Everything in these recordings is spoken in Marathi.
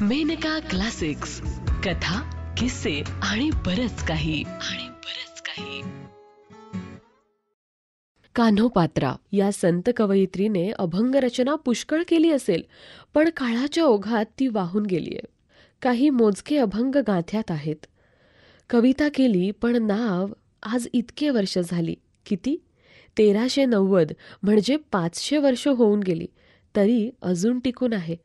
मेनका क्लासिक्स. कथा किस्से आणि बरच काही. आणि बरच काही. कान्होपात्रा या संत कवयित्रीने अभंग रचना पुष्कळ केली असेल पण काळाच्या ओघात ती वाहून गेलीये. काही मोजके अभंग गाथ्यात आहेत. कविता केली पण नाव आज इतके वर्ष झाली. किती? तेराशे नव्वद म्हणजे पाचशे वर्ष होऊन गेली. तरी अजून टिकून आहे.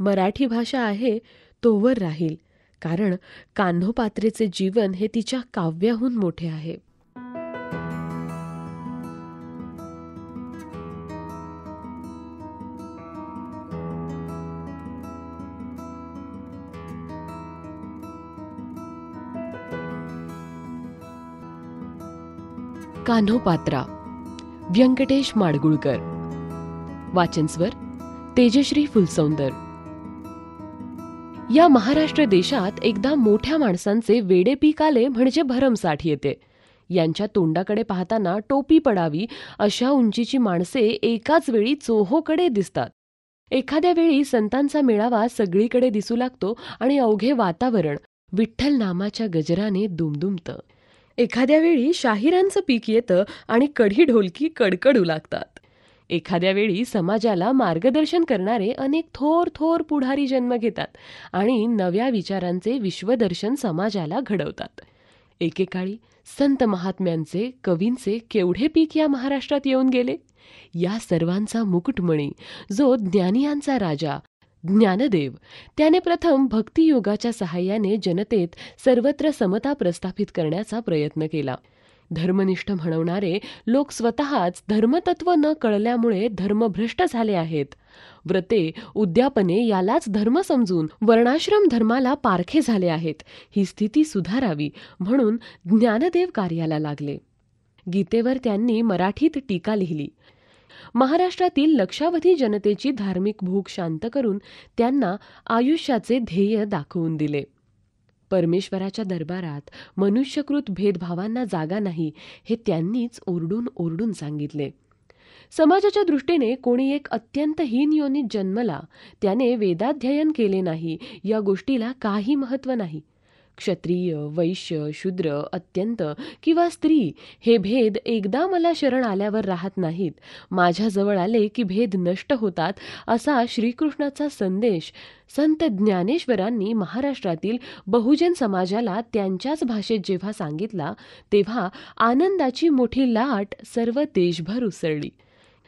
मराठी भाषा आहे तोवर राहील. कारण कान्होपात्रेचे जीवन हे तिच्या काव्याहून मोठे आहे. कान्होपात्रा व्यंकटेश माडगुळकर. वाचनस्वर तेजश्री फुलसौंदर. या महाराष्ट्र देशात एकदा मोठ्या माणसांचे वेडे पीक आले म्हणजे भरमसाठ येते. यांच्या तोंडाकडे पाहताना टोपी पडावी अशा उंचीची माणसे एकाच वेळी चोहोकडे दिसतात. एखाद्या वेळी संतांचा मेळावा सगळीकडे दिसू लागतो आणि अवघे वातावरण विठ्ठल नामाच्या गजराने दुमदुमतं. एखाद्या वेळी शाहिरांचं पीक येतं आणि कढी ढोलकी कडकडू लागतात. एखाद्या वेळी समाजाला मार्गदर्शन करणारे अनेक थोर थोर पुढारी जन्म घेतात आणि नव्या विचारांचे विश्वदर्शन समाजाला घडवतात. एकेकाळी संत महात्म्यांचे कवींचे केवढे पीक या महाराष्ट्रात येऊन गेले? या सर्वांचा मुकुटमणी जो ज्ञानियांचा राजा ज्ञानदेव त्याने प्रथम भक्तियोगाच्या सहाय्याने जनतेत सर्वत्र समता प्रस्थापित करण्याचा प्रयत्न केला. धर्मनिष्ठ म्हणवणारे लोक स्वतःच धर्मतत्व न कळल्यामुळे धर्मभ्रष्ट झाले आहेत. व्रते उद्यापने यालाच धर्म समजून वर्णाश्रम धर्माला पारखे झाले आहेत. ही स्थिती सुधारावी म्हणून ज्ञानदेव कार्याला लागले. गीतेवर त्यांनी मराठीत टीका लिहिली. महाराष्ट्रातील लक्षावधी जनतेची धार्मिक भूक शांत करून त्यांना आयुष्याचे ध्येय दाखवून दिले. परमेश्वराच्या दरबारात मनुष्यकृत भेदभावांना जागा नाही हे त्यांनीच ओरडून ओरडून सांगितले. समाजाच्या दृष्टीने कोणी एक अत्यंत हीन योनीत जन्मला त्याने वेदाध्ययन केले नाही. या गोष्टीला काही महत्त्व नाही. क्षत्रिय वैश्य शूद्र अत्यंत किंवा स्त्री हे भेद एकदा मला शरण आल्यावर राहत नाहीत. माझ्याजवळ आले की भेद नष्ट होतात असा श्रीकृष्णाचा संदेश संत ज्ञानेश्वरांनी महाराष्ट्रातील बहुजन समाजाला त्यांच्याच भाषेत जेव्हा सांगितला तेव्हा आनंदाची मोठी लाट सर्व देशभर उसळली.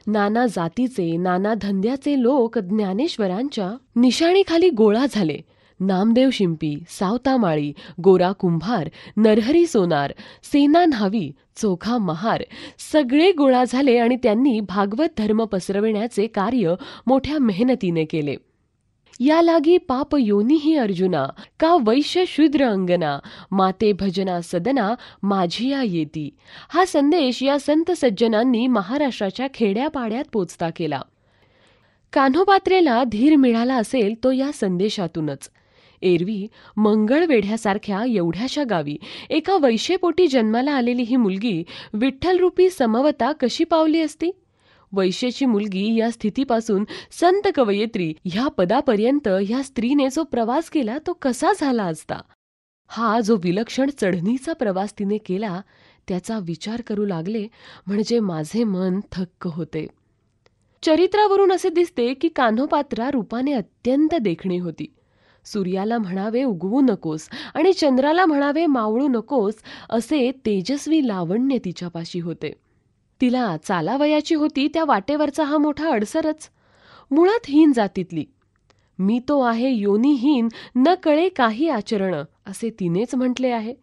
नाना जातीचे नाना धंद्याचे लोक ज्ञानेश्वरांच्या निशाणीखाली गोळा झाले. नामदेव शिंपी सावतामाळी गोरा कुंभार नरहरी सोनार सेना न्हावी चोखा महार सगळे गोळा झाले आणि त्यांनी भागवत धर्म पसरविण्याचे कार्य मोठ्या मेहनतीने केले. या लागी पाप योनीही अर्जुना का वैश्य शूद्र अंगना माते भजना सदना माझिया येती. हा संदेश या संत सज्जनांनी महाराष्ट्राच्या खेड्यापाड्यात पोचता केला. कान्होपात्रेला धीर मिळाला असेल तो या संदेशातूनच. एरवी मंगळवेढ्यासारख्या एवढ्याशा गावी. एका वैशेपोटी जन्माला आलेली ही मुलगी विठ्ठलरूपी समवता कशी पावली असती? वैशेची मुलगी या स्थितीपासून संत कवयित्री ह्या पदापर्यंत ह्या स्त्रीने जो प्रवास केला तो कसा झाला असता? हा जो विलक्षण चढणीचा प्रवास तिने केला त्याचा विचार करू लागले म्हणजे माझे मन थक्क होते. चरित्रावरून असे दिसते की कान्होपात्रा रूपाने अत्यंत देखणी होती. सूर्याला म्हणावे उगवू नकोस. आणि चंद्राला म्हणावे मावळू नकोस असे तेजस्वी लावण्य तिच्यापाशी होते. तिला चालावयाची होती त्या वाटेवरचा हा मोठा अडसरच. मुळात हीन जातीतली. मी तो आहे योनीहीन न कळे काही आचरण असे तिनेच म्हटले आहे.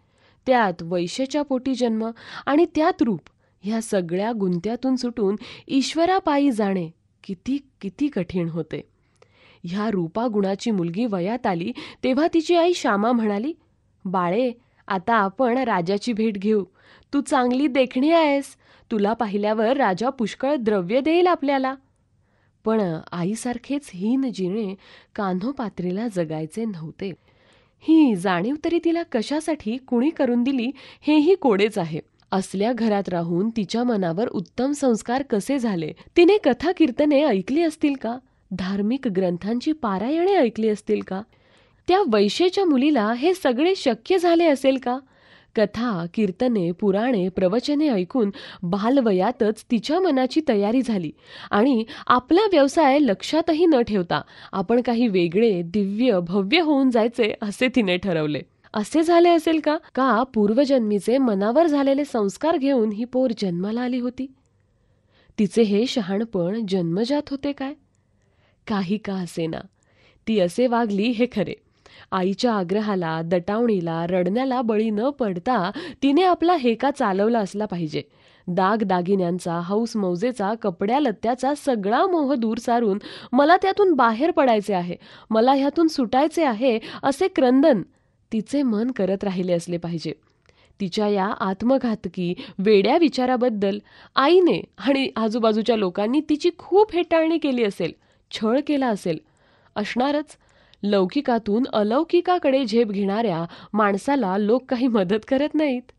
त्यात वैश्याच्या पोटी जन्म आणि त्यात रूप. ह्या सगळ्या गुंत्यातून सुटून ईश्वरापायी जाणे किती किती कठीण होते. ह्या रूपा गुणाची मुलगी वयात आली तेव्हा तिची आई श्यामा म्हणाली बाळे आता आपण राजाची भेट घेऊ. तू चांगली देखणी आहेस. तुला पाहिल्यावर राजा पुष्कळ द्रव्य देईल आपल्याला. पण आईसारखेच हीन जिणे कान्होपात्रेला जगायचे नव्हते. ही जाणीव तरी तिला कशासाठी कुणी करून दिली हेही कोडेच आहे. असल्या घरात राहून तिच्या मनावर उत्तम संस्कार कसे झाले तिने कथा कीर्तने ऐकली असतील का? धार्मिक ग्रंथांची पारायणे ऐकली असतील का? त्या वैश्येच्या मुलीला हे सगळे शक्य झाले असेल का? कथा कीर्तने पुराणे प्रवचने ऐकून बालवयातच तिच्या मनाची तयारी झाली आणि आपला व्यवसाय लक्षातही न ठेवता आपण काही वेगळे दिव्य भव्य होऊन जायचे असे तिने ठरवले. असे झाले असेल का? का पूर्वजन्मीचे मनावर झालेले संस्कार घेऊन ही पोर जन्माला आली होती? तिचे हे शहाणपण जन्मजात होते काय? काही का असेना. ती असे वागली हे खरे. आईच्या आग्रहाला दटावणीला रडण्याला बळी न पडता तिने आपला हेका चालवला असला पाहिजे. दाग दागिन्यांचा हौस मौजेचा कपड्या लत्त्याचा सगळा मोह दूर सारून मला त्यातून बाहेर पडायचे आहे मला ह्यातून सुटायचे आहे असे क्रंदन तिचे मन करत राहिले असले पाहिजे. तिच्या या आत्मघातकी वेड्या विचाराबद्दल आईने आणि आजूबाजूच्या लोकांनी तिची खूप हेटाळणी केली असेल. छळ केला असेल. असणारच लौकिकातून अलौकिकाकडे झेप घेणाऱ्या माणसाला लोक काही मदत करत नाहीत.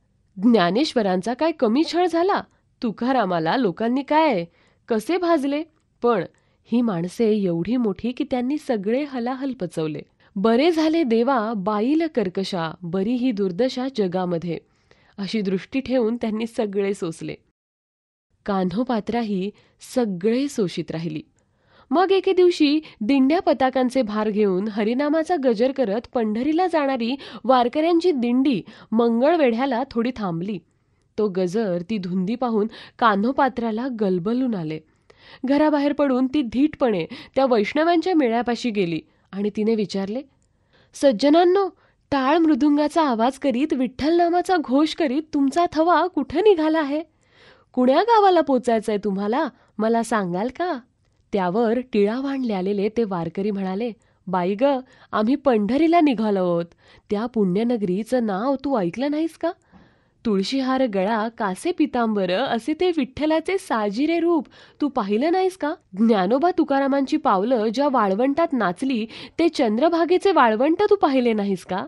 ज्ञानेश्वरांचा काय कमी छळ झाला? तुकारामाला लोकांनी काय? कसे भाजले? पण ही माणसे एवढी मोठी की त्यांनी सगळे हलाहल पचवले. बरे झाले देवा बाईल कर्कशा बरी ही दुर्दशा जगामध्ये. अशी दृष्टी ठेवून त्यांनी सगळे सोसले. कान्होपात्राही सगळे सोशीत राहिली. मग एके दिवशी दिंड्या पताकांचे भार घेऊन हरिनामाचा गजर करत पंढरीला जाणारी वारकऱ्यांची दिंडी मंगळवेढ्याला थोडी थांबली. तो गजर ती धुंदी पाहून कान्होपात्राला गलबलून आले. घराबाहेर पडून ती धीटपणे त्या वैष्णवांच्या मेळ्यापाशी गेली आणि तिने विचारले सज्जनांनो टाळ मृदुंगाचा आवाज करीत विठ्ठल नामाचा घोष करीत तुमचा थवा कुठं निघाला आहे? कुण्या गावाला पोचायचंय तुम्हाला? मला सांगाल का? त्यावर टिळावाण आलेले ते वारकरी म्हणाले बाई ग आम्ही पंढरीला निघालो आहोत. त्या पुण्यनगरीचं नाव तू ऐकलं नाहीस का? तुळशीहार गळा कासे पितांबर असे ते विठ्ठलाचे साजिरे रूप. तू पाहिलं नाहीस का? ज्ञानोबा तुकारामांची पावलं ज्या वाळवंटात नाचली ते चंद्रभागेचे वाळवंट तू पाहिले नाहीस का?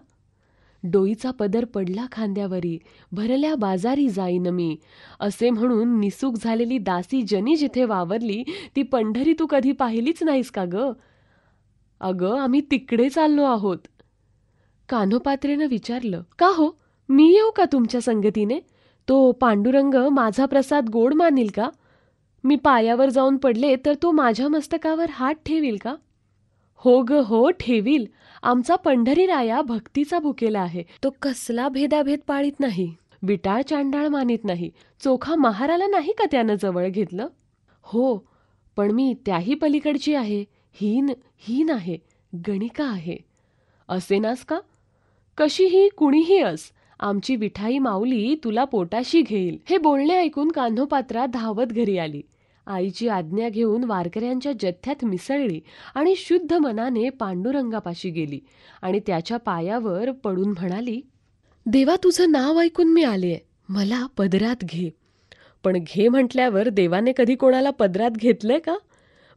डोईचा पदर पडला खांद्यावरी. भरल्या बाजारी जाईन मी. असे म्हणून निसूक झालेली दासी जनी जिथे वावरली ती पंढरी तू कधी पाहिलीच नाहीस का ग? अगं आम्ही तिकडे चाललो आहोत. कान्होपात्रेनं विचारलं का हो? मी येऊ का तुमच्या संगतीने? तो पांडुरंग माझा प्रसाद गोड मानील का? मी पायावर जाऊन पडले तर तो माझ्या मस्तकावर हात ठेवील का? हो ग हो ठेवील. आमचा पंढरी राया भक्तीचा भुकेला आहे. तो कसला भेदाभेद पाळीत नाही. विटाळ चांडाळ मानित नाही. चोखा महाराला नाही का त्यानं जवळ घेतलं? हो पण मी त्याही पलीकडची आहे. हीन हीन आहे. गणिका आहे. असे नास का? कशीही कुणीही अस. आमची विठाई माऊली तुला पोटाशी घेईल. हे बोलणे ऐकून कान्होपात्रा धावत घरी आली. आईची आज्ञा घेऊन वारकऱ्यांच्या जथ्यात मिसळली आणि शुद्ध मनाने पांडुरंगापाशी गेली आणि त्याच्या पायावर पडून म्हणाली देवा तुझं नाव ऐकून मी आलीये. मला पदरात घे. पण घे म्हटल्यावर देवाने कधी कोणाला पदरात घेतलंय का?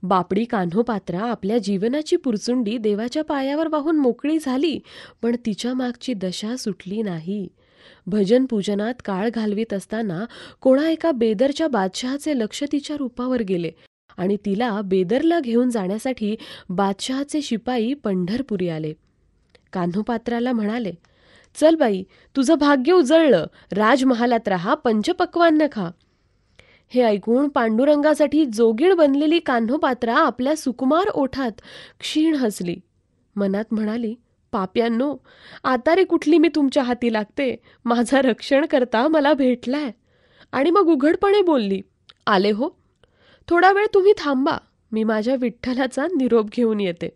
बापडी कान्होपात्रा आपल्या जीवनाची पुरचुंडी देवाच्या पायावर वाहून मोकळी झाली पण तिच्या मागची दशा सुटली नाही. भजन पूजनात काळ घालवीत असताना कोणा एका बेदरच्या बादशहाचे लक्ष तिच्या रूपावर गेले आणि तिला बेदरला घेऊन जाण्यासाठी बादशहाचे शिपाई पंढरपुरी आले. कान्होपात्राला म्हणाले चल बाई तुझं भाग्य उजळलं. राजमहालात राहा पंचपक्वान्न खा. हे ऐकून पांडुरंगासाठी जोगीळ बनलेली कान्होपात्रा आपल्या सुकुमार ओठात क्षीण हसली. मनात म्हणाली पाप्यांनो आता रे कुठली मी तुमच्या हाती लागते? माझा रक्षण करता मला भेटलाय. आणि मग उघडपणे बोलली आले हो. थोडा वेळ तुम्ही थांबा मी माझ्या विठ्ठलाचा निरोप घेऊन येते.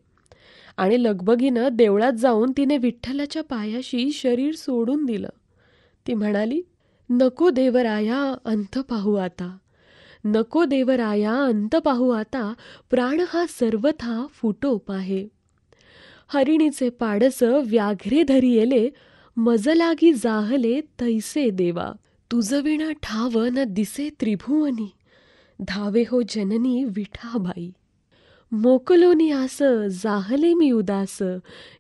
आणि लगबगीनं देवळात जाऊन तिने विठ्ठलाच्या पायाशी शरीर सोडून दिलं. ती म्हणाली नको देवराया अंत पाहू आता. नको देवराया अंत पाहू आता. प्राण हा सर्वथा फुटोप आहे. हरिणीचे पाडस व्याघ्रे धरी येले मजलागी जाहले तैसे देवा. तुझविणा ठाव न दिसे त्रिभुवनी. धावे हो जननी विठाबाई मोकलोनी आस जाहले मी उदास.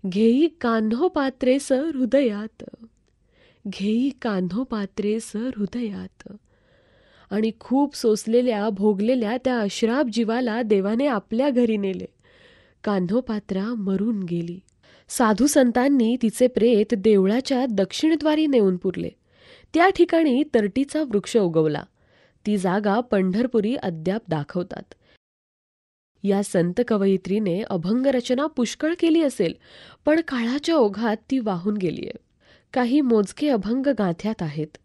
घेई कान्हो पात्रेस हृदयात. घेई कान्हो पात्रेस हृदयात. आणि खूप सोसलेल्या भोगलेल्या त्या अश्राप जीवाला देवाने आपल्या घरी नेले. कान्होपात्रा मरून गेली. साधू संतांनी तिचे प्रेत देवळाच्या दक्षिणद्वारी नेऊन पुरले. त्या ठिकाणी तरटीचा वृक्ष उगवला. ती जागा पंढरपुरी अद्याप दाखवतात. या संत कवयित्रीने अभंग रचना पुष्कळ केली असेल पण काळाच्या ओघात ती वाहून गेलीये. काही मोजके अभंग गाथ्यात आहेत.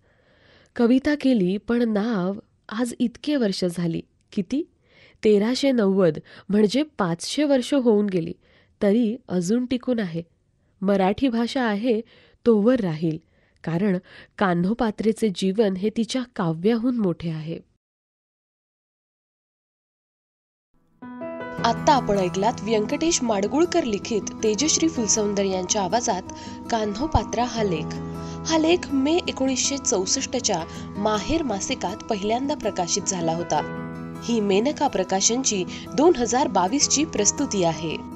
कविता केली पण नाव आज इतके वर्ष झाली. किती? तेराशे नव्वद म्हणजे पाचशे वर्ष होऊन गेली. तरी अजून टिकून आहे. मराठी भाषा आहे तोवर राहील. कारण कान्होपात्रेचे जीवन हे तिच्या काव्याहून मोठे आहे. आत्ता आपण ऐकलात व्यंकटेश माडगुळकर लिखित तेजश्री फुलसौंदर यांच्या आवाजात कान्होपात्रा हा लेख. हा लेख मे एकोणीसशे चौसष्टच्या माहेर मासिकात पहिल्यांदा प्रकाशित झाला होता. ही मेनका प्रकाशनची दोन हजार बावीसची प्रस्तुती आहे.